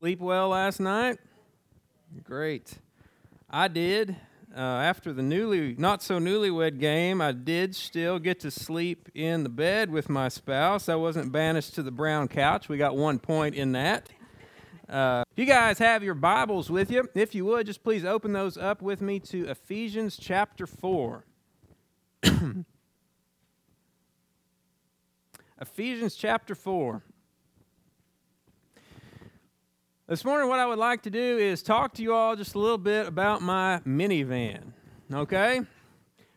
Sleep well last night? Great. I did. Uh, after the newly, not so newlywed game, I did still get to sleep in the bed with my spouse. I wasn't banished to the brown couch. We got one point in that. Uh, you guys have your Bibles with you. If you would, just please open those up with me to Ephesians chapter 4. Ephesians chapter 4. This morning, what I would like to do is talk to you all just a little bit about my minivan. Okay?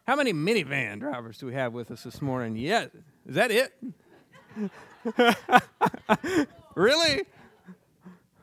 How many minivan drivers do we have with us this morning? Yeah, is that it? really?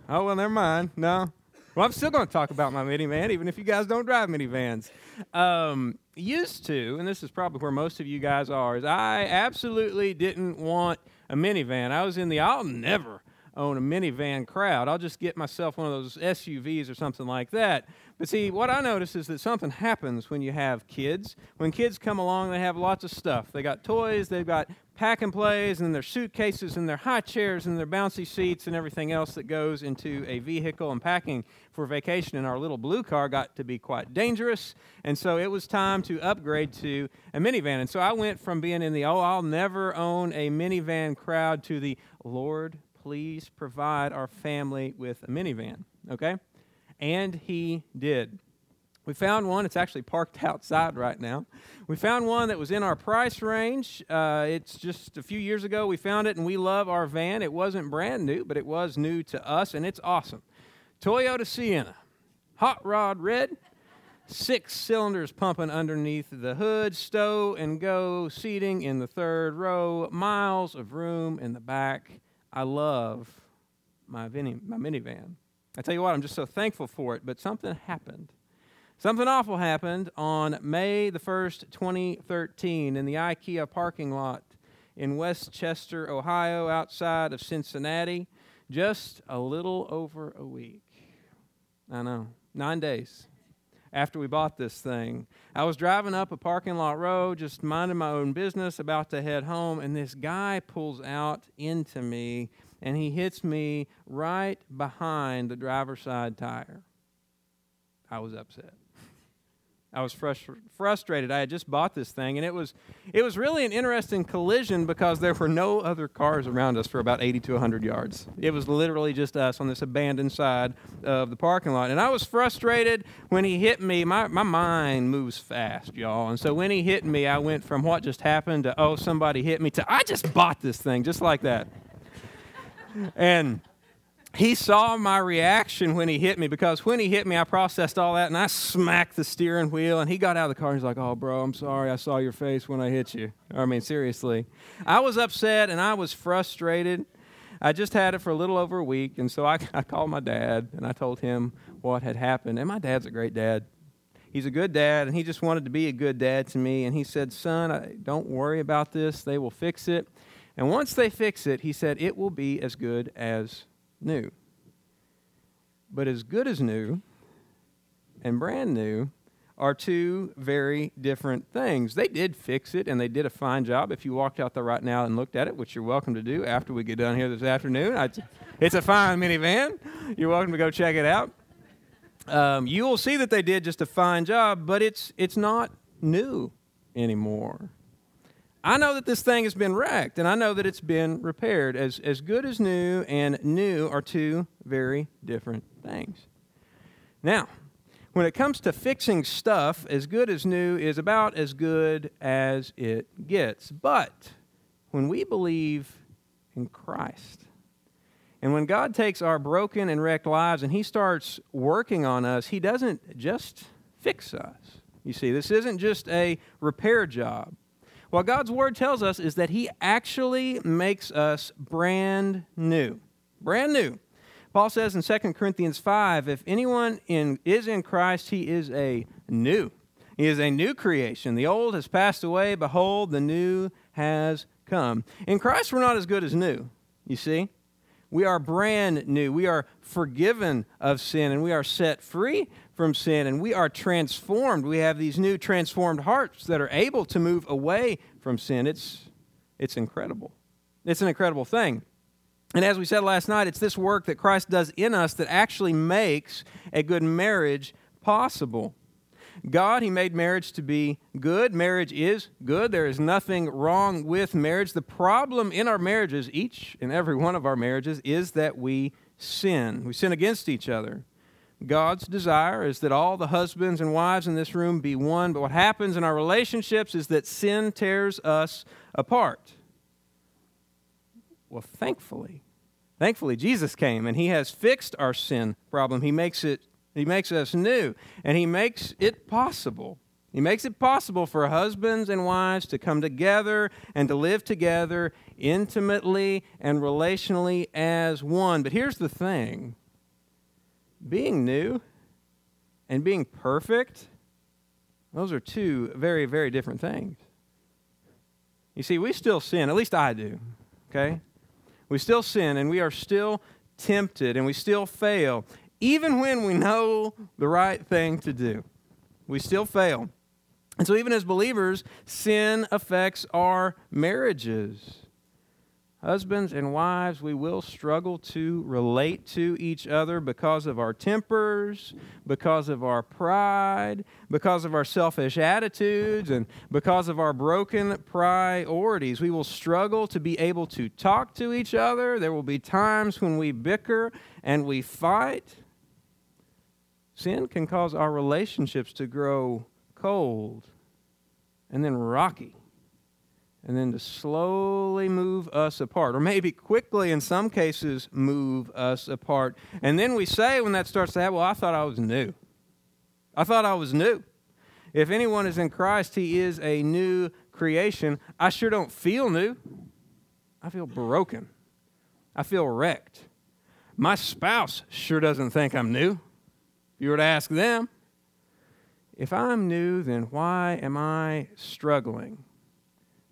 Oh, well, never mind. No. Well, I'm still going to talk about my minivan, even if you guys don't drive minivans. Um, used to, and this is probably where most of you guys are, is I absolutely didn't want a minivan. I was in the I'll never own a minivan crowd. I'll just get myself one of those SUVs or something like that. But see, what I notice is that something happens when you have kids. When kids come along, they have lots of stuff. They got toys, they've got pack and plays, and their suitcases, and their high chairs, and their bouncy seats, and everything else that goes into a vehicle. And packing for vacation And our little blue car got to be quite dangerous. And so it was time to upgrade to a minivan. And so I went from being in the, oh, I'll never own a minivan crowd to the, Lord, please provide our family with a minivan, okay? And he did. We found one. It's actually parked outside right now. We found one that was in our price range. Uh, it's just a few years ago we found it, and we love our van. It wasn't brand new, but it was new to us, and it's awesome. Toyota Sienna, hot rod red, six cylinders pumping underneath the hood, stow and go seating in the third row, miles of room in the back. I love my, mini, my minivan. I tell you what, I'm just so thankful for it, but something happened. Something awful happened on May the 1st, 2013, in the IKEA parking lot in West Chester, Ohio, outside of Cincinnati, just a little over a week. I know, nine days after we bought this thing. I was driving up a parking lot road, just minding my own business, about to head home, and this guy pulls out into me and he hits me right behind the driver's side tire. I was upset. I was frust- frustrated. I had just bought this thing, and it was it was really an interesting collision because there were no other cars around us for about 80 to 100 yards. It was literally just us on this abandoned side of the parking lot, and I was frustrated when he hit me. My my mind moves fast, y'all, and so when he hit me, I went from what just happened to oh somebody hit me to I just bought this thing just like that, and he saw my reaction when he hit me because when he hit me, I processed all that and I smacked the steering wheel. And he got out of the car and he's like, Oh, bro, I'm sorry. I saw your face when I hit you. I mean, seriously. I was upset and I was frustrated. I just had it for a little over a week. And so I, I called my dad and I told him what had happened. And my dad's a great dad. He's a good dad and he just wanted to be a good dad to me. And he said, Son, don't worry about this. They will fix it. And once they fix it, he said, it will be as good as new. But as good as new and brand new are two very different things. They did fix it and they did a fine job. If you walked out there right now and looked at it, which you're welcome to do after we get done here this afternoon, I'd, it's a fine minivan. You're welcome to go check it out. Um, you will see that they did just a fine job, but it's it's not new anymore. I know that this thing has been wrecked, and I know that it's been repaired. As, as good as new and new are two very different things. Now, when it comes to fixing stuff, as good as new is about as good as it gets. But when we believe in Christ, and when God takes our broken and wrecked lives and He starts working on us, He doesn't just fix us. You see, this isn't just a repair job. What God's Word tells us is that He actually makes us brand new. Brand new. Paul says in 2 Corinthians 5 if anyone in, is in Christ, he is a new. He is a new creation. The old has passed away. Behold, the new has come. In Christ, we're not as good as new, you see. We are brand new. We are forgiven of sin and we are set free from sin and we are transformed. We have these new transformed hearts that are able to move away from sin. It's, it's incredible. It's an incredible thing. And as we said last night, it's this work that Christ does in us that actually makes a good marriage possible. God, He made marriage to be good. Marriage is good. There is nothing wrong with marriage. The problem in our marriages, each and every one of our marriages, is that we sin. We sin against each other. God's desire is that all the husbands and wives in this room be one, but what happens in our relationships is that sin tears us apart. Well, thankfully, thankfully Jesus came and he has fixed our sin problem. He makes it he makes us new and he makes it possible. He makes it possible for husbands and wives to come together and to live together intimately and relationally as one. But here's the thing being new and being perfect, those are two very, very different things. You see, we still sin, at least I do, okay? We still sin and we are still tempted and we still fail, even when we know the right thing to do. We still fail. And so, even as believers, sin affects our marriages. Husbands and wives, we will struggle to relate to each other because of our tempers, because of our pride, because of our selfish attitudes, and because of our broken priorities. We will struggle to be able to talk to each other. There will be times when we bicker and we fight. Sin can cause our relationships to grow cold and then rocky and then to slowly move us apart, or maybe quickly in some cases move us apart. And then we say when that starts to happen, Well, I thought I was new. I thought I was new. If anyone is in Christ, he is a new creation. I sure don't feel new. I feel broken. I feel wrecked. My spouse sure doesn't think I'm new. If you were to ask them, if I'm new, then why am I struggling?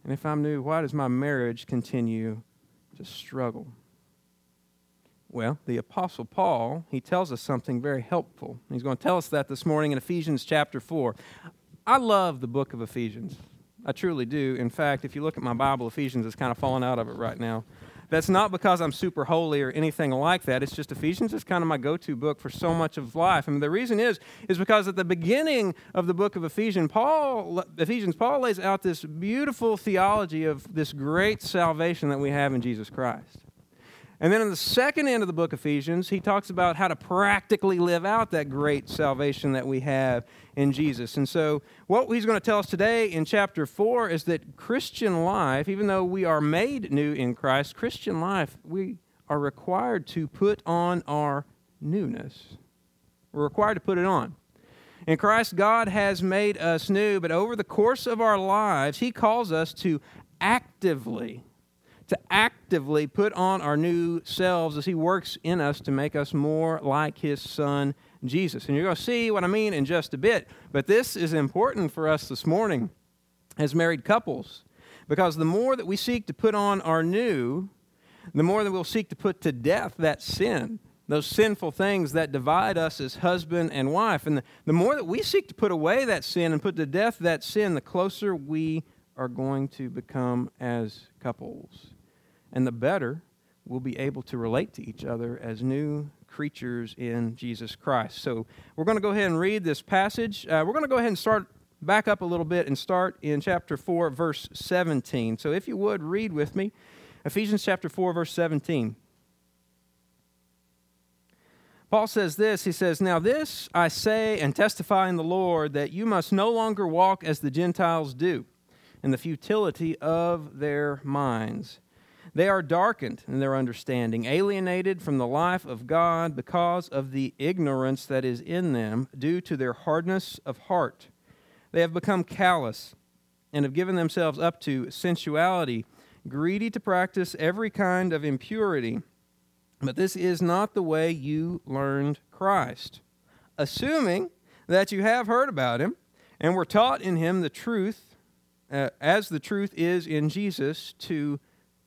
And if I'm new, why does my marriage continue to struggle? Well, the Apostle Paul, he tells us something very helpful. He's going to tell us that this morning in Ephesians chapter 4. I love the book of Ephesians. I truly do. In fact, if you look at my Bible, Ephesians is kind of falling out of it right now. That's not because I'm super holy or anything like that. It's just Ephesians is kind of my go-to book for so much of life. I mean, the reason is is because at the beginning of the book of Ephesians, Paul Ephesians Paul lays out this beautiful theology of this great salvation that we have in Jesus Christ. And then in the second end of the book of Ephesians, he talks about how to practically live out that great salvation that we have in Jesus. And so, what he's going to tell us today in chapter 4 is that Christian life, even though we are made new in Christ, Christian life, we are required to put on our newness. We're required to put it on. In Christ, God has made us new, but over the course of our lives, He calls us to actively to actively put on our new selves as He works in us to make us more like His Son, Jesus. And you're going to see what I mean in just a bit. But this is important for us this morning as married couples because the more that we seek to put on our new, the more that we'll seek to put to death that sin, those sinful things that divide us as husband and wife. And the, the more that we seek to put away that sin and put to death that sin, the closer we are going to become as couples and the better we'll be able to relate to each other as new creatures in Jesus Christ. So we're going to go ahead and read this passage. Uh, we're going to go ahead and start back up a little bit and start in chapter 4, verse 17. So if you would, read with me Ephesians chapter 4, verse 17. Paul says this He says, Now this I say and testify in the Lord that you must no longer walk as the Gentiles do, in the futility of their minds they are darkened in their understanding, alienated from the life of God because of the ignorance that is in them due to their hardness of heart. They have become callous and have given themselves up to sensuality, greedy to practice every kind of impurity. But this is not the way you learned Christ. Assuming that you have heard about him and were taught in him the truth, uh, as the truth is in Jesus, to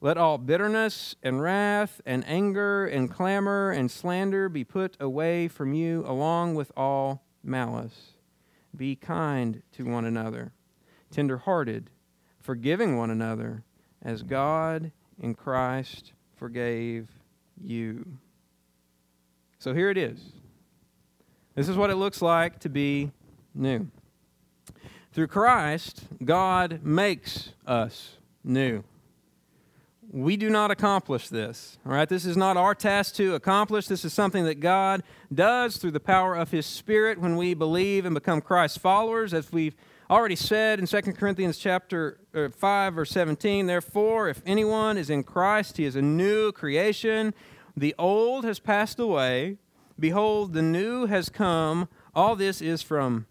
Let all bitterness and wrath and anger and clamor and slander be put away from you, along with all malice. Be kind to one another, tender hearted, forgiving one another, as God in Christ forgave you. So here it is. This is what it looks like to be new. Through Christ, God makes us new. We do not accomplish this. All right, this is not our task to accomplish. This is something that God does through the power of His Spirit when we believe and become Christ's followers, as we've already said in 2 Corinthians chapter uh, 5 verse 17, therefore if anyone is in Christ, he is a new creation. The old has passed away, behold the new has come. All this is from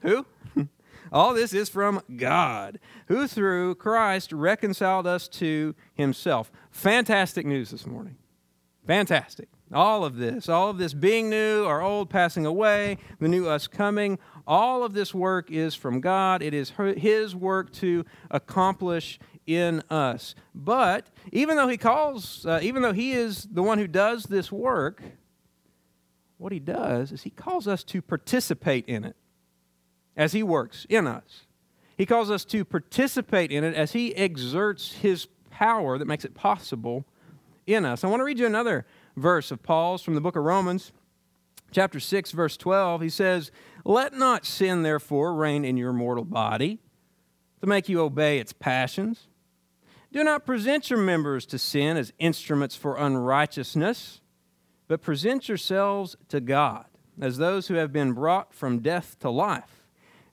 who? All this is from God, who through Christ reconciled us to himself. Fantastic news this morning. Fantastic. All of this, all of this being new, our old passing away, the new us coming, all of this work is from God. It is His work to accomplish in us. But even though He calls, uh, even though He is the one who does this work, what He does is He calls us to participate in it as He works in us. He calls us to participate in it as He exerts His power that makes it possible in us. I want to read you another verse of Paul's from the book of Romans, chapter 6, verse 12. He says, Let not sin, therefore, reign in your mortal body to make you obey its passions. Do not present your members to sin as instruments for unrighteousness, but present yourselves to God as those who have been brought from death to life,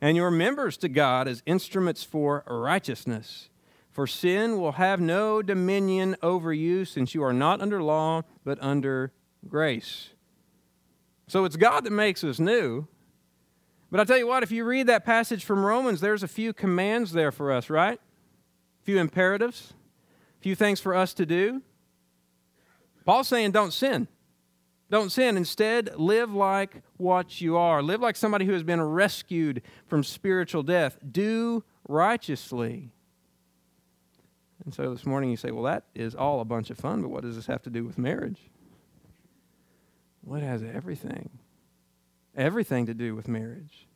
and your members to God as instruments for righteousness. For sin will have no dominion over you, since you are not under law, but under grace. So it's God that makes us new. But I'll tell you what, if you read that passage from Romans, there's a few commands there for us, right? A few imperatives, a few things for us to do. Paul's saying, don't sin. Don't sin. Instead, live like what you are. Live like somebody who has been rescued from spiritual death. Do righteously. And so this morning you say, well, that is all a bunch of fun, but what does this have to do with marriage? What has everything? Everything to do with marriage.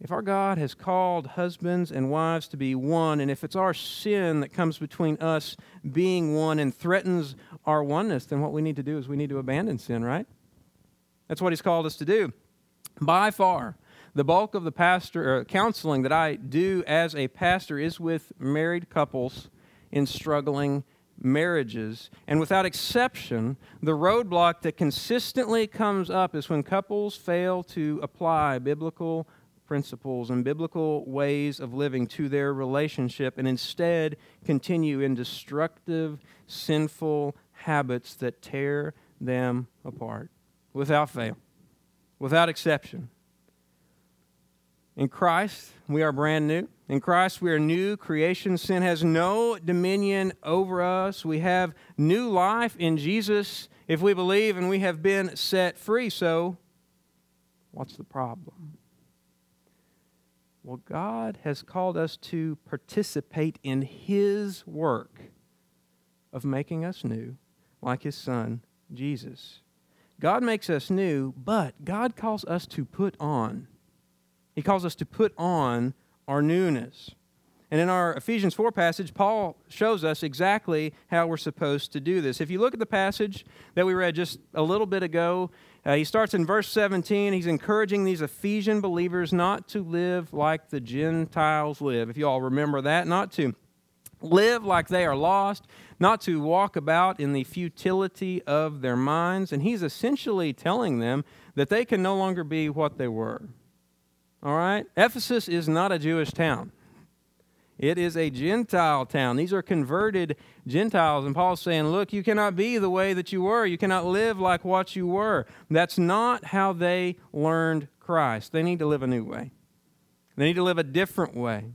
If our God has called husbands and wives to be one, and if it's our sin that comes between us being one and threatens our oneness, then what we need to do is we need to abandon sin, right? That's what He's called us to do. By far, the bulk of the pastor uh, counseling that I do as a pastor is with married couples in struggling marriages. And without exception, the roadblock that consistently comes up is when couples fail to apply biblical principles and biblical ways of living to their relationship and instead continue in destructive, sinful habits that tear them apart without fail, without exception. In Christ, we are brand new. In Christ, we are new creation. Sin has no dominion over us. We have new life in Jesus if we believe and we have been set free. So, what's the problem? Well, God has called us to participate in His work of making us new, like His Son, Jesus. God makes us new, but God calls us to put on he calls us to put on our newness. And in our Ephesians 4 passage, Paul shows us exactly how we're supposed to do this. If you look at the passage that we read just a little bit ago, uh, he starts in verse 17. He's encouraging these Ephesian believers not to live like the Gentiles live. If you all remember that, not to live like they are lost, not to walk about in the futility of their minds. And he's essentially telling them that they can no longer be what they were. All right? Ephesus is not a Jewish town. It is a Gentile town. These are converted Gentiles. And Paul's saying, look, you cannot be the way that you were. You cannot live like what you were. That's not how they learned Christ. They need to live a new way, they need to live a different way.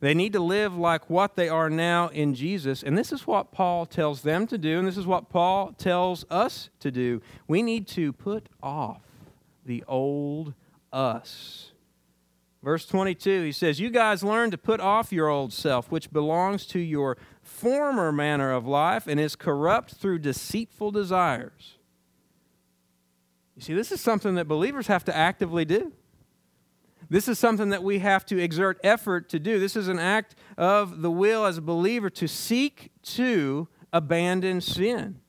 They need to live like what they are now in Jesus. And this is what Paul tells them to do, and this is what Paul tells us to do. We need to put off the old us. Verse 22, he says, You guys learn to put off your old self, which belongs to your former manner of life and is corrupt through deceitful desires. You see, this is something that believers have to actively do. This is something that we have to exert effort to do. This is an act of the will as a believer to seek to abandon sin,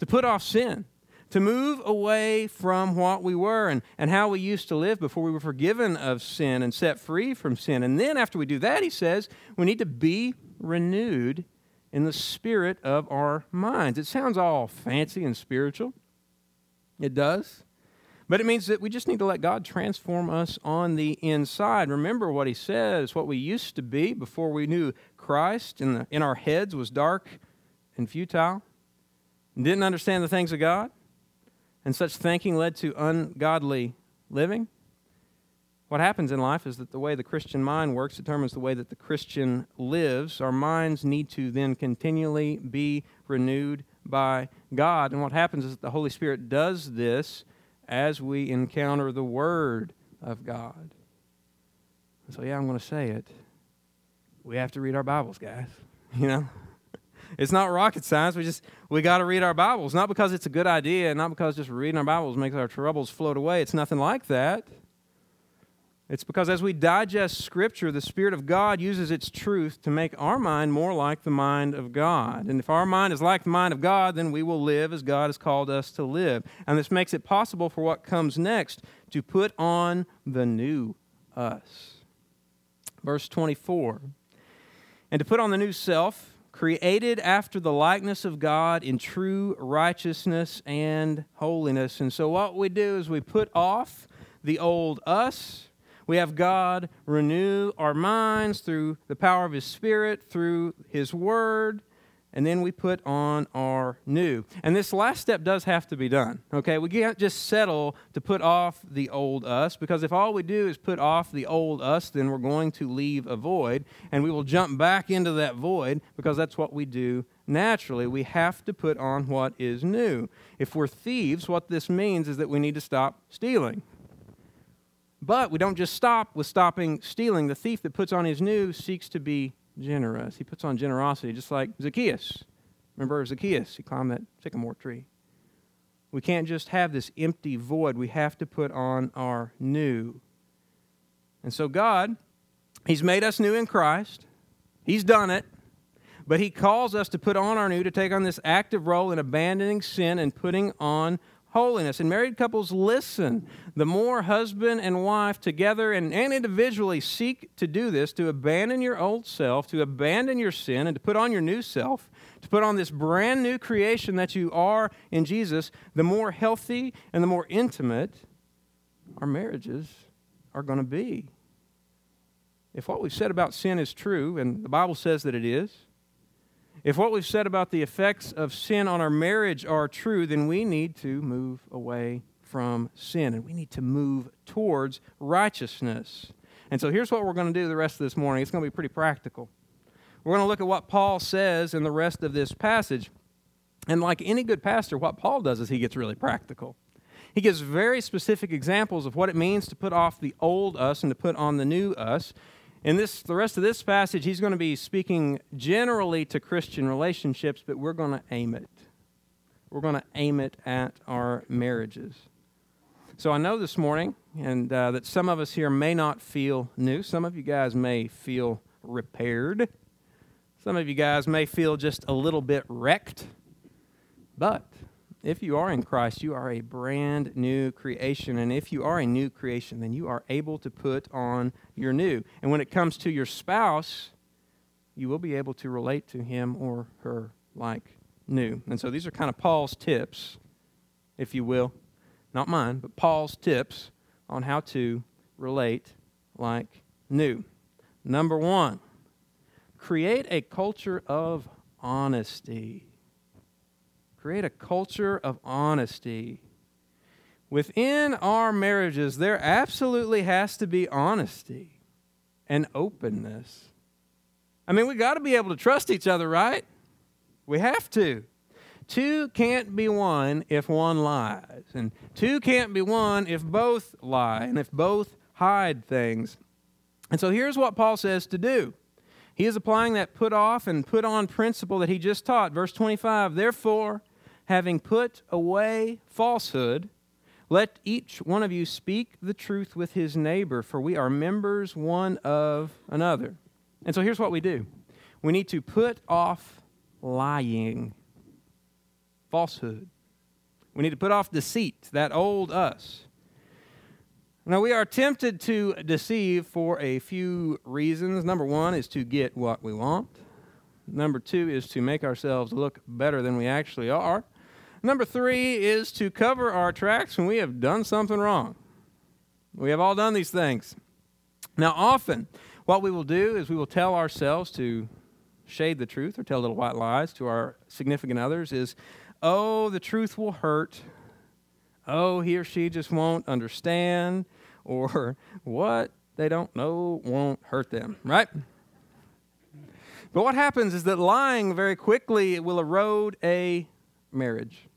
to put off sin, to move away from what we were and, and how we used to live before we were forgiven of sin and set free from sin. And then after we do that, he says, we need to be renewed in the spirit of our minds. It sounds all fancy and spiritual. It does. But it means that we just need to let God transform us on the inside. Remember what he says, what we used to be before we knew Christ in, the, in our heads was dark and futile, and didn't understand the things of God, and such thinking led to ungodly living. What happens in life is that the way the Christian mind works determines the way that the Christian lives. Our minds need to then continually be renewed by God. And what happens is that the Holy Spirit does this as we encounter the Word of God. So, yeah, I'm going to say it. We have to read our Bibles, guys. You know? It's not rocket science. We just we got to read our Bibles, not because it's a good idea, not because just reading our Bibles makes our troubles float away. It's nothing like that. It's because as we digest Scripture, the Spirit of God uses its truth to make our mind more like the mind of God. And if our mind is like the mind of God, then we will live as God has called us to live. And this makes it possible for what comes next to put on the new us. Verse 24 And to put on the new self, created after the likeness of God in true righteousness and holiness. And so what we do is we put off the old us we have God renew our minds through the power of His Spirit, through His Word, and then we put on our new. And this last step does have to be done, okay? We can't just settle to put off the old us, because if all we do is put off the old us, then we're going to leave a void, and we will jump back into that void because that's what we do naturally. We have to put on what is new. If we're thieves, what this means is that we need to stop stealing. But we don't just stop with stopping stealing. The thief that puts on his new seeks to be generous. He puts on generosity, just like Zacchaeus. Remember Zacchaeus? He climbed that sycamore tree. We can't just have this empty void. We have to put on our new. And so, God, He's made us new in Christ. He's done it. But He calls us to put on our new, to take on this active role in abandoning sin and putting on holiness. And married couples, listen. The more husband and wife together and, and individually seek to do this, to abandon your old self, to abandon your sin, and to put on your new self, to put on this brand new creation that you are in Jesus, the more healthy and the more intimate our marriages are going to be. If what we've said about sin is true, and the Bible says that it is, if what we've said about the effects of sin on our marriage are true, then we need to move away from sin and we need to move towards righteousness. And so here's what we're going to do the rest of this morning. It's going to be pretty practical. We're going to look at what Paul says in the rest of this passage. And like any good pastor, what Paul does is he gets really practical. He gives very specific examples of what it means to put off the old us and to put on the new us. In this, the rest of this passage, he's going to be speaking generally to Christian relationships, but we're going to aim it. We're going to aim it at our marriages. So I know this morning, and uh, that some of us here may not feel new. Some of you guys may feel repaired. Some of you guys may feel just a little bit wrecked. But if you are in Christ, you are a brand new creation. And if you are a new creation, then you are able to put on your new. And when it comes to your spouse, you will be able to relate to him or her like new. And so these are kind of Paul's tips, if you will. Not mine, but Paul's tips on how to relate like new. Number one, create a culture of honesty. Create a culture of honesty. Within our marriages, there absolutely has to be honesty and openness. I mean, we got to be able to trust each other, right? We have to. Two can't be one if one lies, and two can't be one if both lie and if both hide things. And so here's what Paul says to do. He is applying that put off and put on principle that he just taught. Verse 25 Therefore, having put away falsehood, let each one of you speak the truth with his neighbor, for we are members one of another. And so here's what we do we need to put off lying, falsehood. We need to put off deceit, that old us. Now, we are tempted to deceive for a few reasons. Number one is to get what we want. Number two is to make ourselves look better than we actually are. Number three is to cover our tracks when we have done something wrong. We have all done these things. Now, often, what we will do is we will tell ourselves to shade the truth or tell little white lies to our significant others is, oh, the truth will hurt oh, he or she just won't understand, or what they don't know won't hurt them, right? But what happens is that lying very quickly will erode a marriage.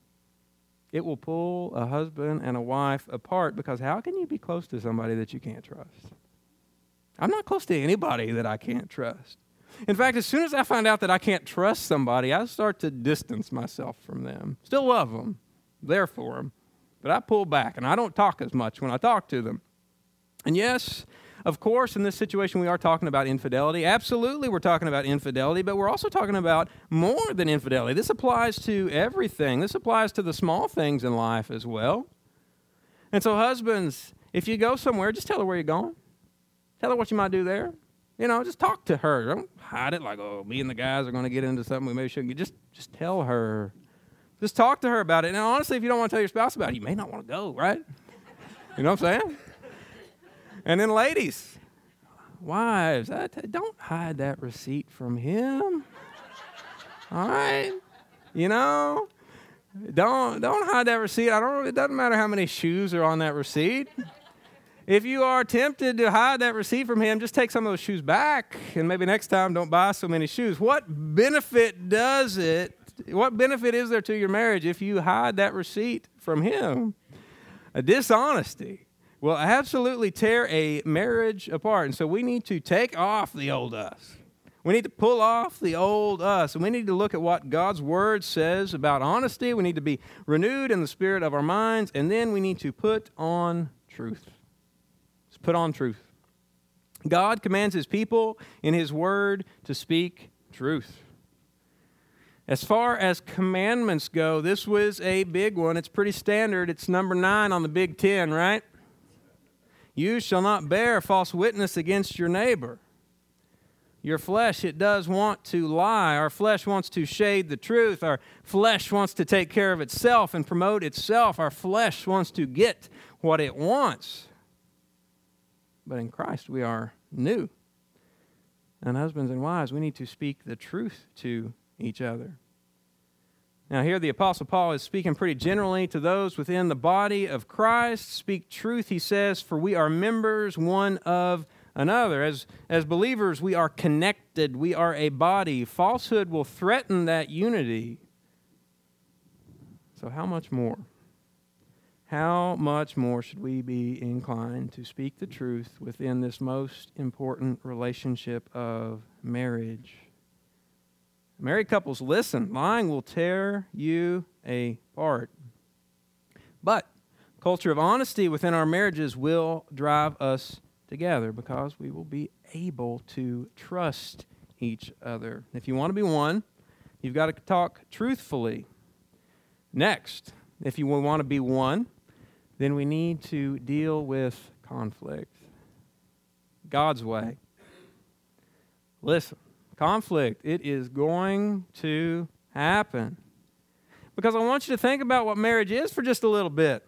It will pull a husband and a wife apart because how can you be close to somebody that you can't trust? I'm not close to anybody that I can't trust. In fact, as soon as I find out that I can't trust somebody, I start to distance myself from them. Still love them, there for them, but I pull back and I don't talk as much when I talk to them. And yes, of course, in this situation, we are talking about infidelity. Absolutely, we're talking about infidelity, but we're also talking about more than infidelity. This applies to everything, this applies to the small things in life as well. And so, husbands, if you go somewhere, just tell her where you're going. Tell her what you might do there. You know, just talk to her. Don't hide it like, oh, me and the guys are going to get into something we maybe shouldn't get. Just, just tell her just talk to her about it. And honestly, if you don't want to tell your spouse about it, you may not want to go, right? You know what I'm saying? And then, ladies, wives, don't hide that receipt from him. All right, you know, don't don't hide that receipt. I don't. It doesn't matter how many shoes are on that receipt. If you are tempted to hide that receipt from him, just take some of those shoes back, and maybe next time don't buy so many shoes. What benefit does it what benefit is there to your marriage if you hide that receipt from him? A dishonesty will absolutely tear a marriage apart. And so we need to take off the old us. We need to pull off the old us. And we need to look at what God's word says about honesty. We need to be renewed in the spirit of our minds. And then we need to put on truth. Let's put on truth. God commands his people in his word to speak truth. As far as commandments go, this was a big one. It's pretty standard. It's number nine on the Big Ten, right? You shall not bear false witness against your neighbor. Your flesh, it does want to lie. Our flesh wants to shade the truth. Our flesh wants to take care of itself and promote itself. Our flesh wants to get what it wants. But in Christ, we are new. And husbands and wives, we need to speak the truth to each other. Now, here the Apostle Paul is speaking pretty generally to those within the body of Christ. Speak truth, he says, for we are members one of another. As, as believers, we are connected, we are a body. Falsehood will threaten that unity. So, how much more? How much more should we be inclined to speak the truth within this most important relationship of marriage? Married couples, listen. Lying will tear you apart. But culture of honesty within our marriages will drive us together because we will be able to trust each other. If you want to be one, you've got to talk truthfully. Next, if you want to be one, then we need to deal with conflict God's way. Listen, conflict. It is going to happen. Because I want you to think about what marriage is for just a little bit.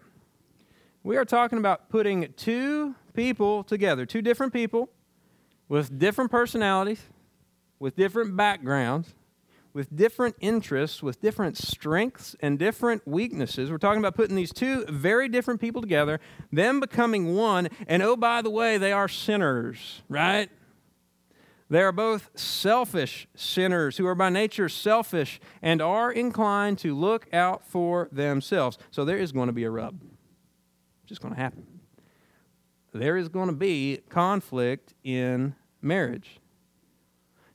We are talking about putting two people together, two different people with different personalities, with different backgrounds, with different interests, with different strengths and different weaknesses. We're talking about putting these two very different people together, them becoming one, and oh, by the way, they are sinners, right? They are both selfish sinners who are by nature selfish and are inclined to look out for themselves. So there is going to be a rub. It's just going to happen. There is going to be conflict in marriage.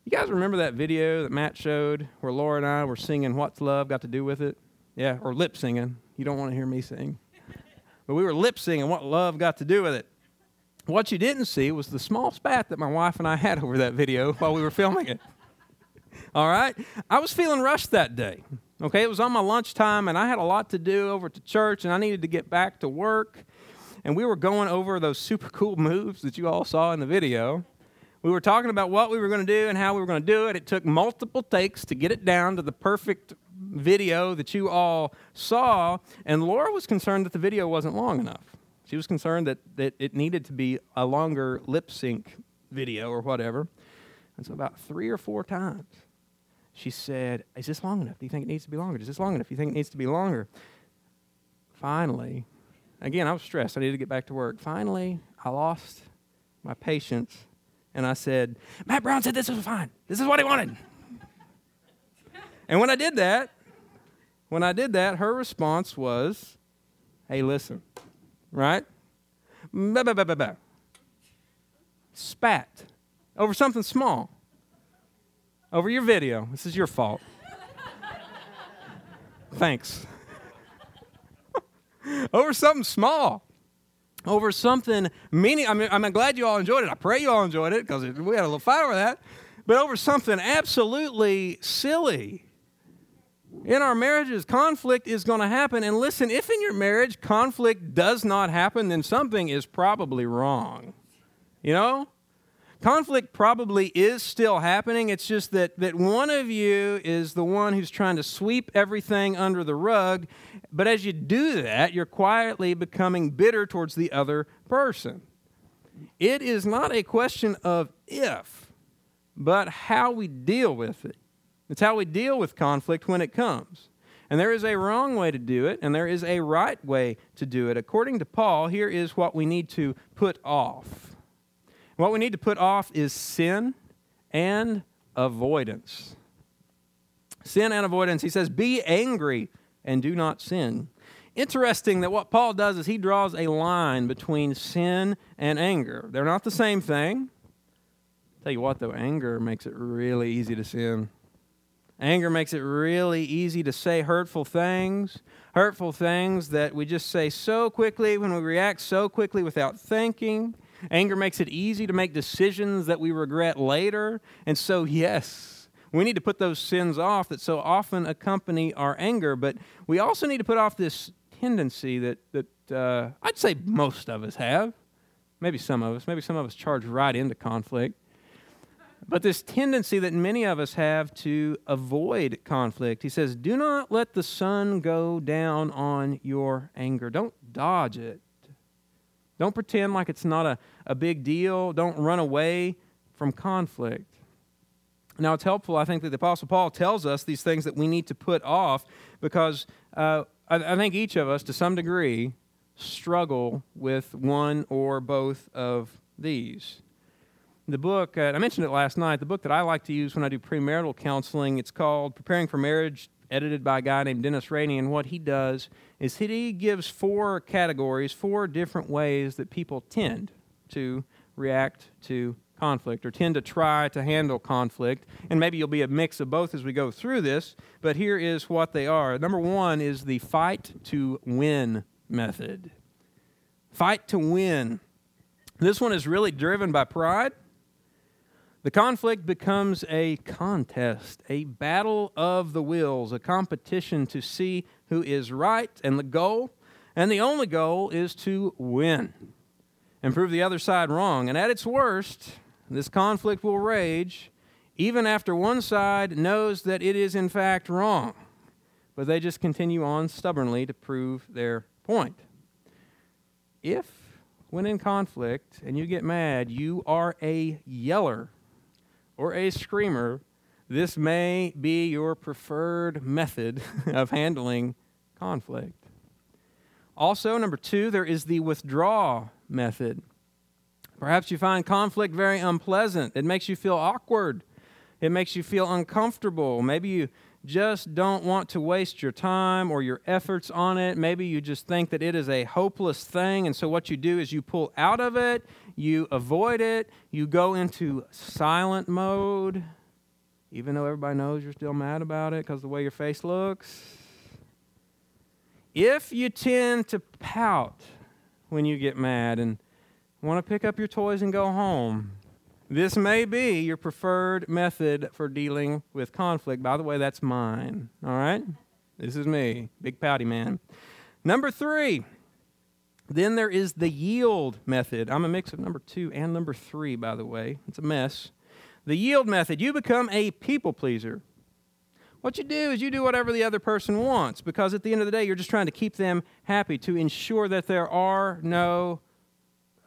You guys remember that video that Matt showed where Laura and I were singing What's Love Got to Do with It? Yeah, or lip singing. You don't want to hear me sing. But we were lip singing what love got to do with it. What you didn't see was the small spat that my wife and I had over that video while we were filming it. All right? I was feeling rushed that day. Okay, it was on my lunchtime and I had a lot to do over to church and I needed to get back to work. And we were going over those super cool moves that you all saw in the video. We were talking about what we were going to do and how we were going to do it. It took multiple takes to get it down to the perfect video that you all saw. And Laura was concerned that the video wasn't long enough. She was concerned that, that it needed to be a longer lip sync video or whatever. And so, about three or four times, she said, Is this long enough? Do you think it needs to be longer? Is this long enough? Do you think it needs to be longer? Finally, again, I was stressed. I needed to get back to work. Finally, I lost my patience and I said, Matt Brown said this was fine. This is what he wanted. and when I did that, when I did that, her response was, Hey, listen, right? Bah, bah, bah, bah, Spat over something small. Over your video. This is your fault. Thanks. over something small over something meaning. I mean, I'm glad you all enjoyed it. I pray you all enjoyed it because we had a little fight over that. But over something absolutely silly. In our marriages, conflict is going to happen. And listen, if in your marriage conflict does not happen, then something is probably wrong. You know? Conflict probably is still happening. It's just that, that one of you is the one who's trying to sweep everything under the rug. But as you do that, you're quietly becoming bitter towards the other person. It is not a question of if, but how we deal with it. It's how we deal with conflict when it comes. And there is a wrong way to do it, and there is a right way to do it. According to Paul, here is what we need to put off what we need to put off is sin and avoidance. Sin and avoidance. He says, Be angry and do not sin. Interesting that what Paul does is he draws a line between sin and anger. They're not the same thing. Tell you what, though, anger makes it really easy to sin. Anger makes it really easy to say hurtful things, hurtful things that we just say so quickly when we react so quickly without thinking. Anger makes it easy to make decisions that we regret later. And so, yes, we need to put those sins off that so often accompany our anger. But we also need to put off this tendency that, that uh, I'd say most of us have. Maybe some of us. Maybe some of us charge right into conflict. But this tendency that many of us have to avoid conflict. He says, Do not let the sun go down on your anger. Don't dodge it. Don't pretend like it's not a, a big deal. Don't run away from conflict. Now, it's helpful, I think, that the Apostle Paul tells us these things that we need to put off because uh, I, I think each of us, to some degree, struggle with one or both of these. The book, uh, I mentioned it last night, the book that I like to use when I do premarital counseling, it's called Preparing for Marriage edited by a guy named Dennis Rainey, and what he does is he gives four categories, four different ways that people tend to react to conflict or tend to try to handle conflict. And maybe you'll be a mix of both as we go through this, but here is what they are. Number one is the fight to win method. Fight to win. This one is really driven by pride the conflict becomes a contest, a battle of the wills, a competition to see who is right, and the goal, and the only goal, is to win and prove the other side wrong. And at its worst, this conflict will rage even after one side knows that it is in fact wrong, but they just continue on stubbornly to prove their point. If, when in conflict and you get mad, you are a yeller or a screamer, this may be your preferred method of handling conflict. Also, number two, there is the withdraw method. Perhaps you find conflict very unpleasant. It makes you feel awkward. It makes you feel uncomfortable. Maybe you just don't want to waste your time or your efforts on it. Maybe you just think that it is a hopeless thing. And so, what you do is you pull out of it, you avoid it, you go into silent mode, even though everybody knows you're still mad about it because the way your face looks. If you tend to pout when you get mad and want to pick up your toys and go home, this may be your preferred method for dealing with conflict. By the way, that's mine. All right? This is me, big pouty man. Number three, then there is the yield method. I'm a mix of number two and number three, by the way. It's a mess. The yield method. You become a people pleaser. What you do is you do whatever the other person wants because at the end of the day, you're just trying to keep them happy to ensure that there are no,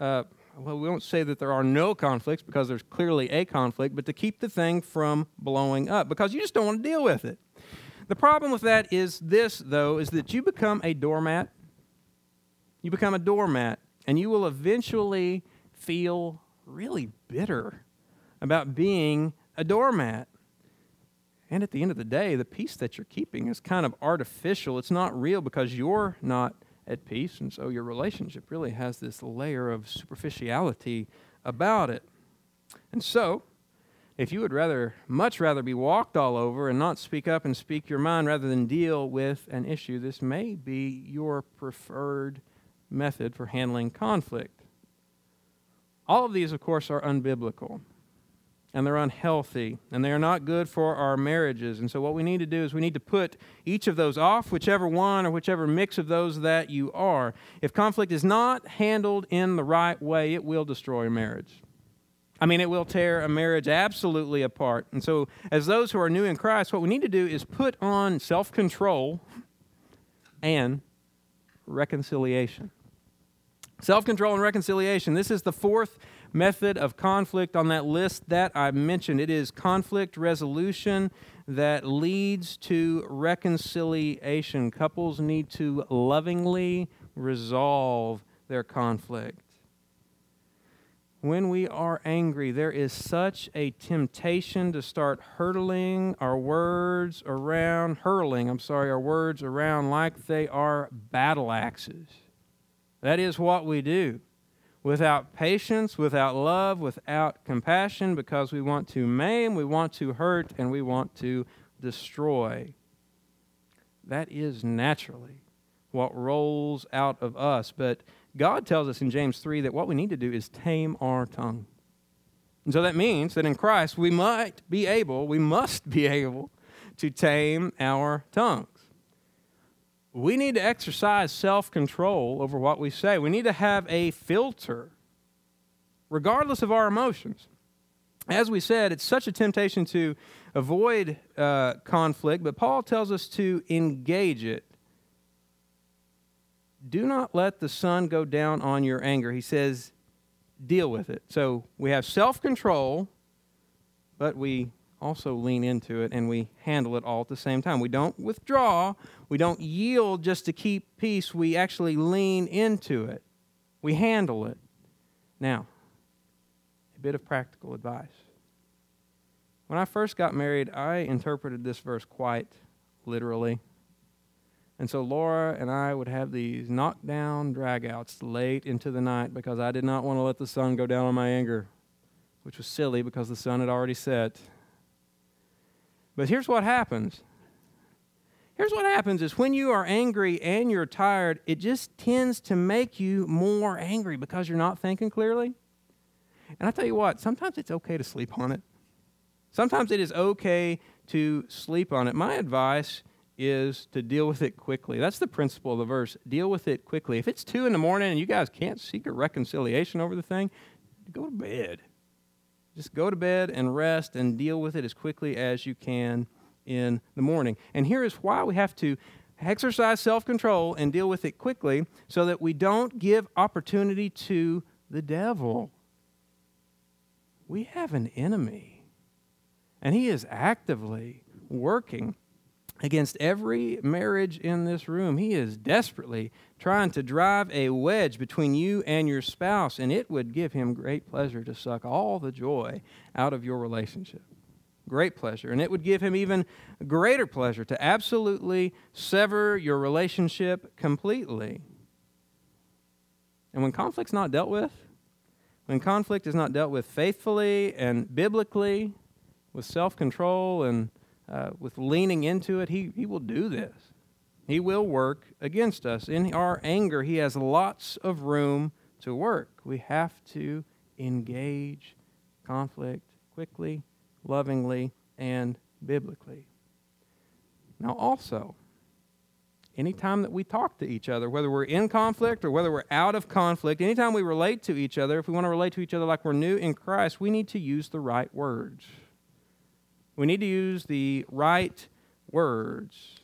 uh, well, we won't say that there are no conflicts because there's clearly a conflict, but to keep the thing from blowing up because you just don't want to deal with it. The problem with that is this, though, is that you become a doormat. You become a doormat, and you will eventually feel really bitter about being a doormat. And at the end of the day, the peace that you're keeping is kind of artificial. It's not real because you're not at peace. And so your relationship really has this layer of superficiality about it. And so, if you would rather, much rather be walked all over and not speak up and speak your mind rather than deal with an issue, this may be your preferred method for handling conflict. All of these, of course, are unbiblical and they're unhealthy and they are not good for our marriages. And so, what we need to do is we need to put each of those off, whichever one or whichever mix of those that you are. If conflict is not handled in the right way, it will destroy a marriage. I mean, it will tear a marriage absolutely apart. And so, as those who are new in Christ, what we need to do is put on self control and reconciliation. Self control and reconciliation. This is the fourth method of conflict on that list that I mentioned. It is conflict resolution that leads to reconciliation. Couples need to lovingly resolve their conflict. When we are angry, there is such a temptation to start hurtling our words around, hurling, I'm sorry, our words around like they are battle axes. That is what we do without patience, without love, without compassion, because we want to maim, we want to hurt, and we want to destroy. That is naturally what rolls out of us. But God tells us in James 3 that what we need to do is tame our tongue. And so that means that in Christ we might be able, we must be able to tame our tongues. we need to exercise self control over what we say. We need to have a filter, regardless of our emotions. As we said, it's such a temptation to avoid uh, conflict, but Paul tells us to engage it. Do not let the sun go down on your anger. He says, deal with it. So we have self control, but we also lean into it and we handle it all at the same time. We don't withdraw, we don't yield just to keep peace, we actually lean into it. We handle it. Now, a bit of practical advice. When I first got married, I interpreted this verse quite literally. And so Laura and I would have these knockdown dragouts late into the night because I did not want to let the sun go down on my anger, which was silly because the sun had already set. But here's what happens. Here's what happens is when you are angry and you're tired, it just tends to make you more angry because you're not thinking clearly. And I tell you what, sometimes it's okay to sleep on it. Sometimes it is okay to sleep on it. My advice is to deal with it quickly. That's the principle of the verse. Deal with it quickly. If it's two in the morning and you guys can't seek a reconciliation over the thing, go to bed. Just go to bed and rest and deal with it as quickly as you can in the morning. And here is why we have to exercise self control and deal with it quickly so that we don't give opportunity to the devil. We have an enemy, and he is actively working against every marriage in this room. He is desperately trying to drive a wedge between you and your spouse, and it would give him great pleasure to suck all the joy out of your relationship. Great pleasure. And it would give him even greater pleasure to absolutely sever your relationship completely. And when conflict's not dealt with, when conflict is not dealt with faithfully and biblically, with self control and uh, with leaning into it, he, he will do this. He will work against us. In our anger, he has lots of room to work. We have to engage conflict quickly, lovingly, and biblically. Now, also, anytime that we talk to each other, whether we're in conflict or whether we're out of conflict, anytime we relate to each other, if we want to relate to each other like we're new in Christ, we need to use the right words. We need to use the right words.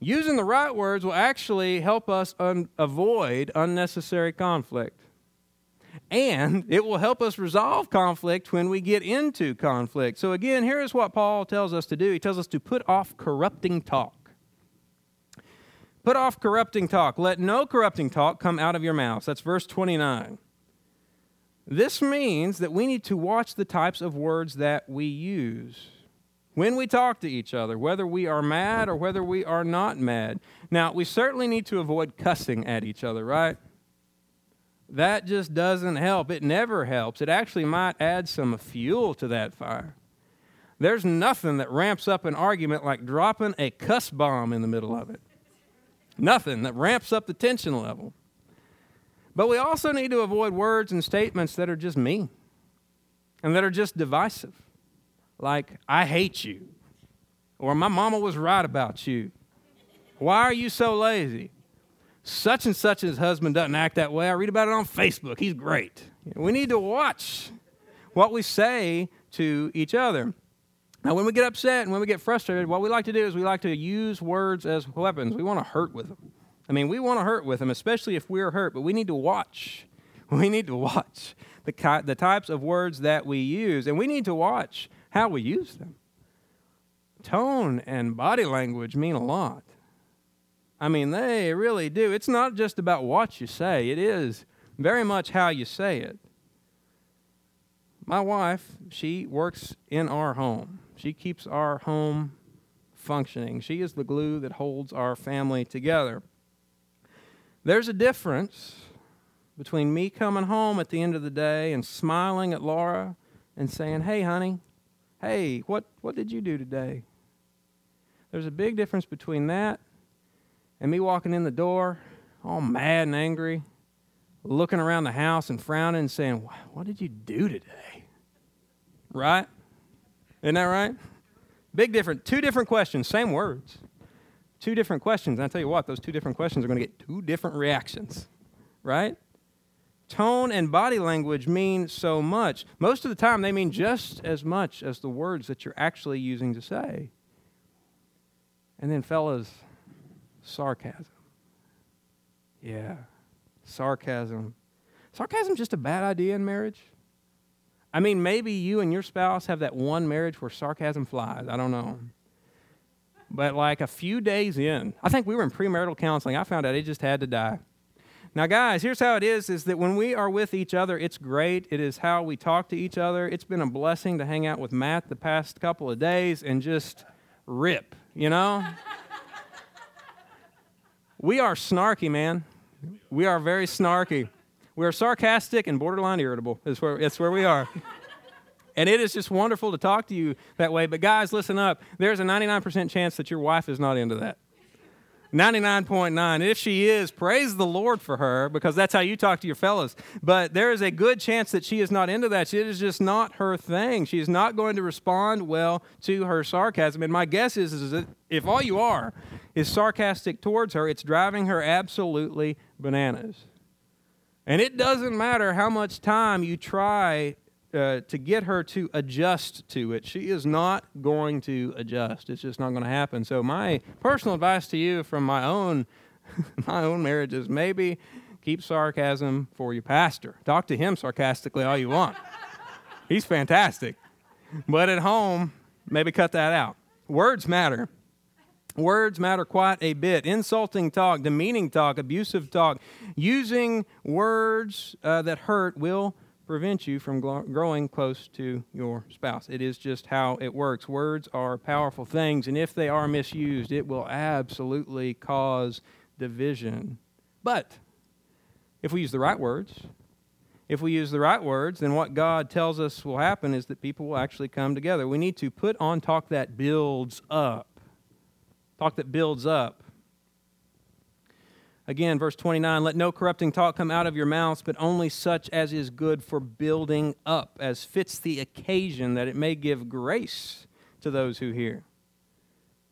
Using the right words will actually help us un- avoid unnecessary conflict. And it will help us resolve conflict when we get into conflict. So, again, here is what Paul tells us to do he tells us to put off corrupting talk. Put off corrupting talk. Let no corrupting talk come out of your mouths. That's verse 29. This means that we need to watch the types of words that we use when we talk to each other, whether we are mad or whether we are not mad. Now, we certainly need to avoid cussing at each other, right? That just doesn't help. It never helps. It actually might add some fuel to that fire. There's nothing that ramps up an argument like dropping a cuss bomb in the middle of it. Nothing that ramps up the tension level. But we also need to avoid words and statements that are just mean and that are just divisive like, I hate you, or my mama was right about you. Why are you so lazy? Such and such's husband doesn't act that way. I read about it on Facebook. He's great. We need to watch what we say to each other. Now, when we get upset and when we get frustrated, what we like to do is we like to use words as weapons. We want to hurt with them. I mean, we want to hurt with them, especially if we're hurt, but we need to watch. We need to watch the, the types of words that we use, and we need to watch how we use them. Tone and body language mean a lot. I mean, they really do. It's not just about what you say, it is very much how you say it. My wife, she works in our home. She keeps our home functioning. She is the glue that holds our family together. There's a difference between me coming home at the end of the day and smiling at Laura and saying, Hey, honey, hey, what, what did you do today? There's a big difference between that and me walking in the door all mad and angry, looking around the house and frowning and saying, What did you do today? Right? Isn't that right? Big difference. Two different questions, same words. Two different questions. And I tell you what, those two different questions are going to get two different reactions. Right? Tone and body language mean so much. Most of the time, they mean just as much as the words that you're actually using to say. And then, fellas, sarcasm. Yeah, sarcasm. Sarcasm just a bad idea in marriage? I mean, maybe you and your spouse have that one marriage where sarcasm flies. I don't know. But like a few days in, I think we were in premarital counseling. I found out it just had to die. Now, guys, here's how it is is that when we are with each other, it's great. It is how we talk to each other. It's been a blessing to hang out with Matt the past couple of days and just rip, you know? we are snarky, man. We are very snarky. We are sarcastic and borderline irritable. It's where, where we are. and it is just wonderful to talk to you that way. But, guys, listen up. There's a 99% chance that your wife is not into that. 99.9. If she is, praise the Lord for her because that's how you talk to your fellows. But there is a good chance that she is not into that. It is just not her thing. She is not going to respond well to her sarcasm. And my guess is, is that if all you are is sarcastic towards her, it's driving her absolutely bananas. And it doesn't matter how much time you try uh, to get her to adjust to it. She is not going to adjust. It's just not going to happen. So my personal advice to you from my own my own marriage is maybe keep sarcasm for your pastor. Talk to him sarcastically all you want. He's fantastic. But at home, maybe cut that out. Words matter. Words matter quite a bit. Insulting talk, demeaning talk, abusive talk, using words uh, that hurt will prevent you from growing close to your spouse. It is just how it works. Words are powerful things, and if they are misused, it will absolutely cause division. But if we use the right words, if we use the right words, then what God tells us will happen is that people will actually come together. We need to put on talk that builds up talk that builds up. Again, verse 29 Let no corrupting talk come out of your mouths, but only such as is good for building up, as fits the occasion, that it may give grace to those who hear.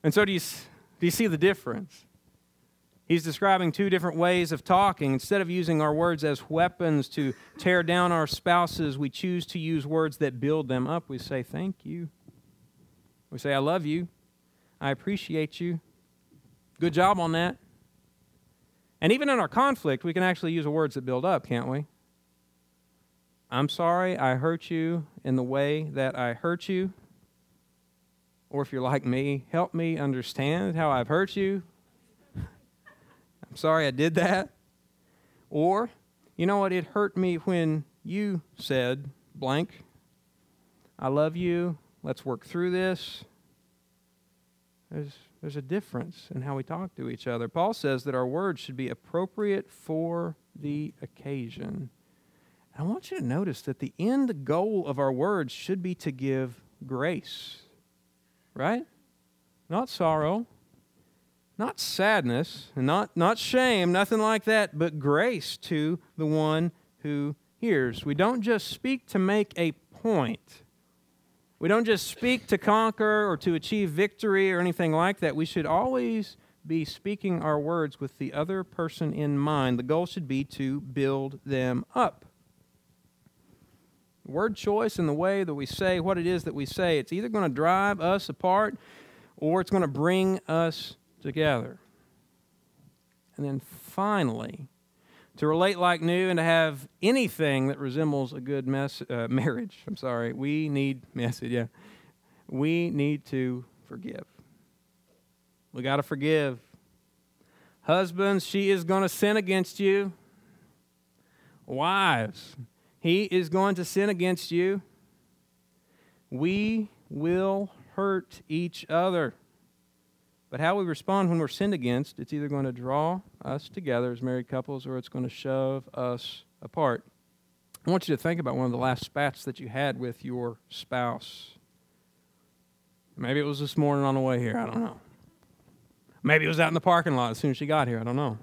And so, do you, do you see the difference? He's describing two different ways of talking. Instead of using our words as weapons to tear down our spouses, we choose to use words that build them up. We say, Thank you. We say, I love you. I appreciate you. Good job on that. And even in our conflict, we can actually use words that build up, can't we? I'm sorry I hurt you in the way that I hurt you. Or if you're like me, help me understand how I've hurt you. I'm sorry I did that. Or, you know what? It hurt me when you said blank. I love you. Let's work through this. There's, there's a difference in how we talk to each other. Paul says that our words should be appropriate for the occasion. I want you to notice that the end goal of our words should be to give grace, right? Not sorrow, not sadness, and not, not shame, nothing like that, but grace to the one who hears. We don't just speak to make a point. We don't just speak to conquer or to achieve victory or anything like that. We should always be speaking our words with the other person in mind. The goal should be to build them up. Word choice and the way that we say what it is that we say, it's either going to drive us apart or it's going to bring us together. And then finally, to relate like new and to have anything that resembles a good mess, uh, marriage. I'm sorry. We need message. Yeah, we need to forgive. We got to forgive. Husbands, she is going to sin against you. Wives, he is going to sin against you. We will hurt each other. But how we respond when we're sinned against, it's either going to draw us together as married couples or it's going to shove us apart. I want you to think about one of the last spats that you had with your spouse. Maybe it was this morning on the way here. I don't know. Maybe it was out in the parking lot as soon as she got here. I don't know.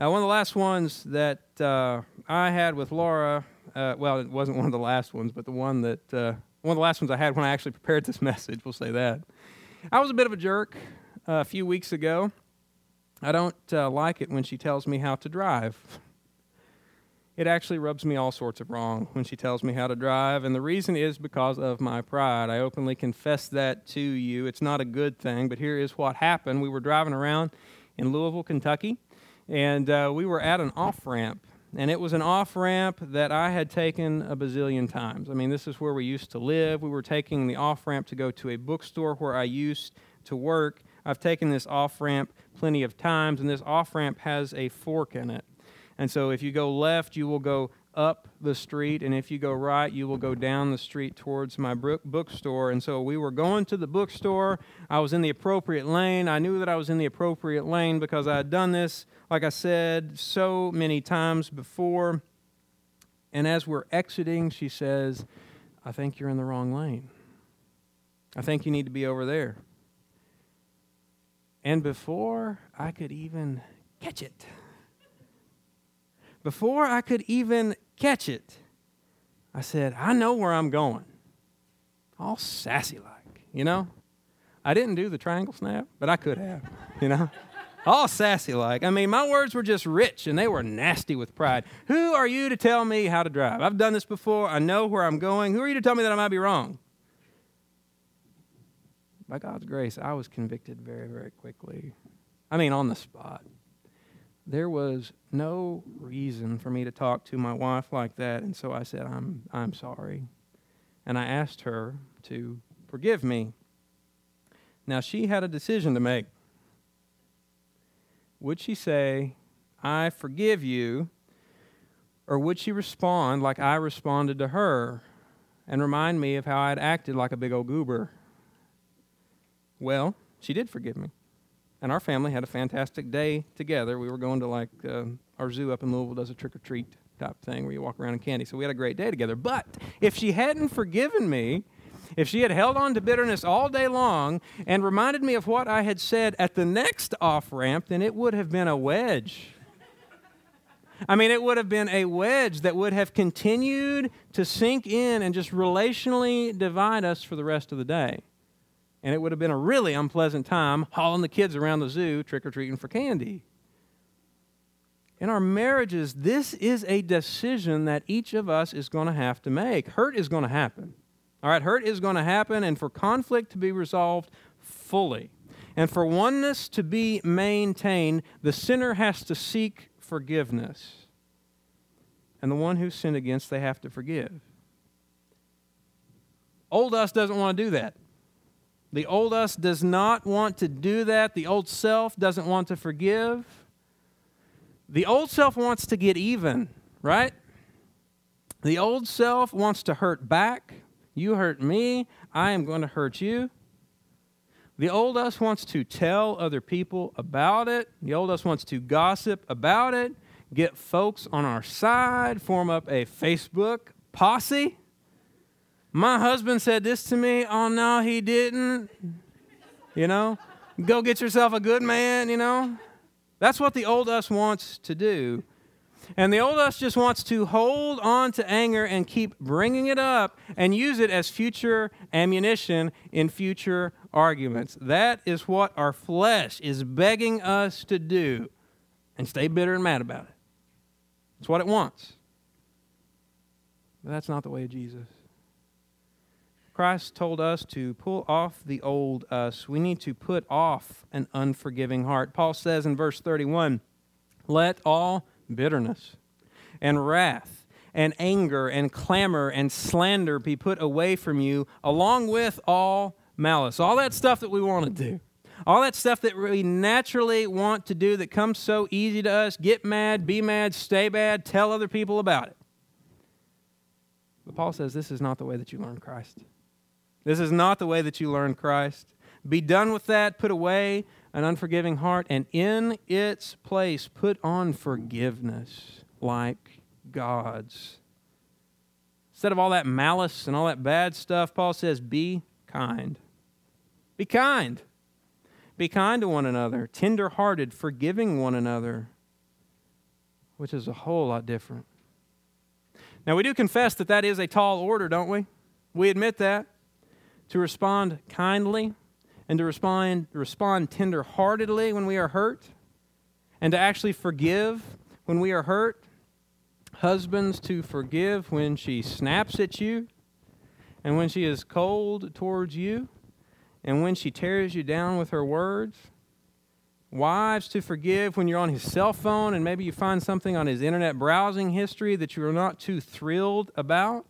Uh, one of the last ones that uh, I had with Laura, uh, well, it wasn't one of the last ones, but the one that, uh, one of the last ones I had when I actually prepared this message, we'll say that. I was a bit of a jerk uh, a few weeks ago. I don't uh, like it when she tells me how to drive. It actually rubs me all sorts of wrong when she tells me how to drive, and the reason is because of my pride. I openly confess that to you. It's not a good thing, but here is what happened. We were driving around in Louisville, Kentucky, and uh, we were at an off ramp and it was an off ramp that I had taken a bazillion times. I mean, this is where we used to live. We were taking the off ramp to go to a bookstore where I used to work. I've taken this off ramp plenty of times, and this off ramp has a fork in it. And so if you go left, you will go up the street, and if you go right, you will go down the street towards my book bookstore. And so we were going to the bookstore. I was in the appropriate lane. I knew that I was in the appropriate lane because I had done this, like I said, so many times before. And as we're exiting, she says, I think you're in the wrong lane. I think you need to be over there. And before I could even catch it, before I could even catch it, I said, I know where I'm going. All sassy like, you know? I didn't do the triangle snap, but I could have, you know? all sassy like. I mean, my words were just rich and they were nasty with pride. Who are you to tell me how to drive? I've done this before. I know where I'm going. Who are you to tell me that I might be wrong? By God's grace, I was convicted very, very quickly. I mean, on the spot. There was no reason for me to talk to my wife like that, and so I said, I'm, I'm sorry. And I asked her to forgive me. Now, she had a decision to make. Would she say, I forgive you, or would she respond like I responded to her and remind me of how I'd acted like a big old goober? Well, she did forgive me. And our family had a fantastic day together. We were going to like uh, our zoo up in Louisville does a trick or treat type thing where you walk around in candy. So we had a great day together. But if she hadn't forgiven me, if she had held on to bitterness all day long and reminded me of what I had said at the next off ramp, then it would have been a wedge. I mean, it would have been a wedge that would have continued to sink in and just relationally divide us for the rest of the day. And it would have been a really unpleasant time hauling the kids around the zoo trick or treating for candy. In our marriages, this is a decision that each of us is going to have to make. Hurt is going to happen. All right, hurt is going to happen, and for conflict to be resolved fully, and for oneness to be maintained, the sinner has to seek forgiveness. And the one who sinned against, they have to forgive. Old us doesn't want to do that. The old us does not want to do that. The old self doesn't want to forgive. The old self wants to get even, right? The old self wants to hurt back. You hurt me, I am going to hurt you. The old us wants to tell other people about it. The old us wants to gossip about it, get folks on our side, form up a Facebook posse. My husband said this to me. Oh, no, he didn't. You know, go get yourself a good man, you know. That's what the old us wants to do. And the old us just wants to hold on to anger and keep bringing it up and use it as future ammunition in future arguments. That is what our flesh is begging us to do and stay bitter and mad about it. It's what it wants. But that's not the way of Jesus. Christ told us to pull off the old us. We need to put off an unforgiving heart. Paul says in verse 31 Let all bitterness and wrath and anger and clamor and slander be put away from you, along with all malice. All that stuff that we want to do. All that stuff that we naturally want to do that comes so easy to us get mad, be mad, stay bad, tell other people about it. But Paul says this is not the way that you learn Christ. This is not the way that you learn Christ. Be done with that. Put away an unforgiving heart, and in its place, put on forgiveness like God's. Instead of all that malice and all that bad stuff, Paul says, Be kind. Be kind. Be kind to one another, tender hearted, forgiving one another, which is a whole lot different. Now, we do confess that that is a tall order, don't we? We admit that to respond kindly and to respond, respond tender-heartedly when we are hurt and to actually forgive when we are hurt. Husbands to forgive when she snaps at you and when she is cold towards you and when she tears you down with her words. Wives to forgive when you're on his cell phone and maybe you find something on his internet browsing history that you are not too thrilled about.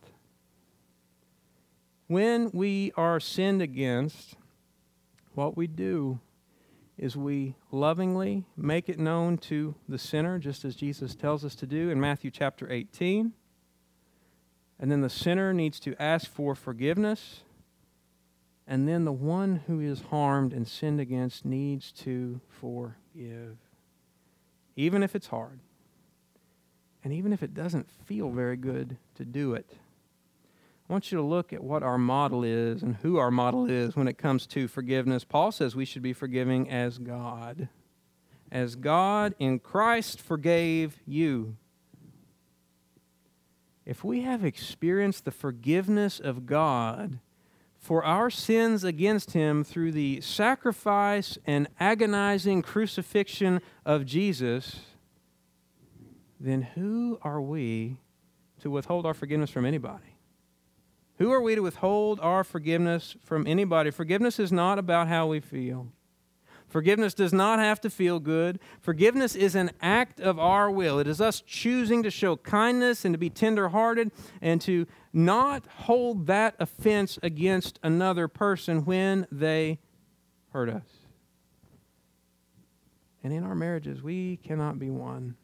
When we are sinned against, what we do is we lovingly make it known to the sinner, just as Jesus tells us to do in Matthew chapter 18. And then the sinner needs to ask for forgiveness. And then the one who is harmed and sinned against needs to forgive, even if it's hard. And even if it doesn't feel very good to do it. I want you to look at what our model is and who our model is when it comes to forgiveness. Paul says we should be forgiving as God. As God in Christ forgave you. If we have experienced the forgiveness of God for our sins against him through the sacrifice and agonizing crucifixion of Jesus, then who are we to withhold our forgiveness from anybody? Who are we to withhold our forgiveness from anybody? Forgiveness is not about how we feel. Forgiveness does not have to feel good. Forgiveness is an act of our will. It is us choosing to show kindness and to be tenderhearted and to not hold that offense against another person when they hurt us. And in our marriages, we cannot be one.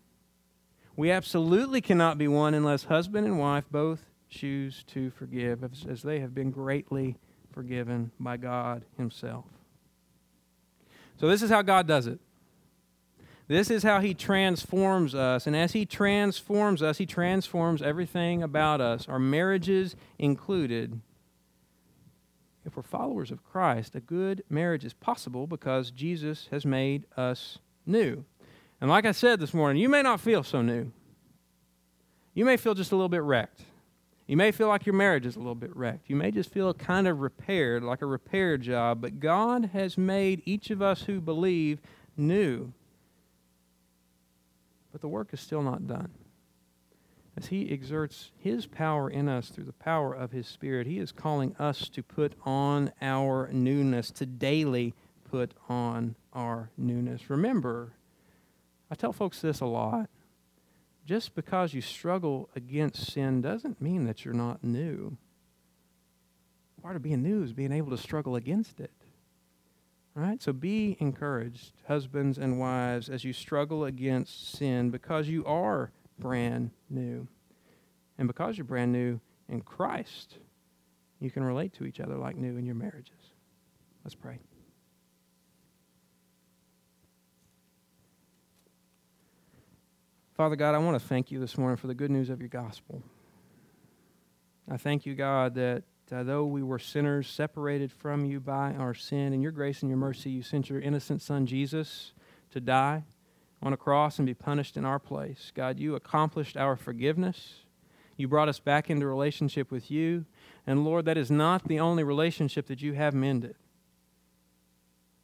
We absolutely cannot be one unless husband and wife both choose to forgive as, they have been greatly forgiven by God Himself. So, this is how God does it. This is how He transforms us. And as He transforms us, He transforms everything about us, our marriages included. If we're followers of Christ, a good marriage is possible because Jesus has made us new. And like I said this morning, you may not feel so new. You may feel just a little bit wrecked. You may feel like your marriage is a little bit wrecked. You may just feel kind of repaired, like a repair job, but God has made each of us who believe new. But the work is still not done. As He exerts His power in us through the power of His Spirit, He is calling us to put on our newness, to daily put on our newness. Remember, I tell folks this a lot just because you struggle against sin doesn't mean that you're not new. Part of being new is being able to struggle against it. Right? So be encouraged, husbands and wives, as you struggle against sin because you are brand new. And because you're brand new in Christ, you can relate to each other like new in your marriages. Let's pray. Father God, I want to thank you this morning for the good news of your gospel. I thank you, God, that uh, though we were sinners separated from you by our sin, in your grace and your mercy, you sent your innocent Son, Jesus, to die on a cross and be punished in our place. God, you accomplished our forgiveness. You brought us back into relationship with you. And Lord, that is not the only relationship that you have mended.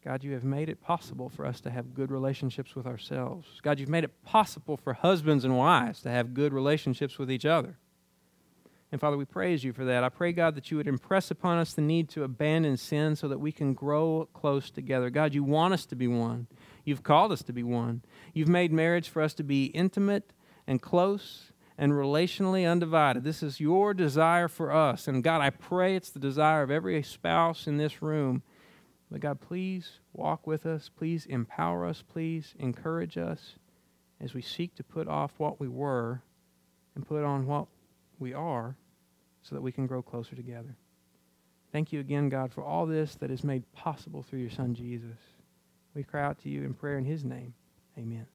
God, you have made it possible for us to have good relationships with ourselves. God, you've made it possible for husbands and wives to have good relationships with each other. And Father, we praise you for that. I pray, God, that you would impress upon us the need to abandon sin so that we can grow close together. God, you want us to be one. You've called us to be one. You've made marriage for us to be intimate and close and relationally undivided. This is your desire for us. And God, I pray it's the desire of every spouse in this room but God, please walk with us. Please empower us. Please encourage us as we seek to put off what we were and put on what we are so that we can grow closer together. Thank you again, God, for all this that is made possible through your Son, Jesus. We cry out to you in prayer in his name. Amen.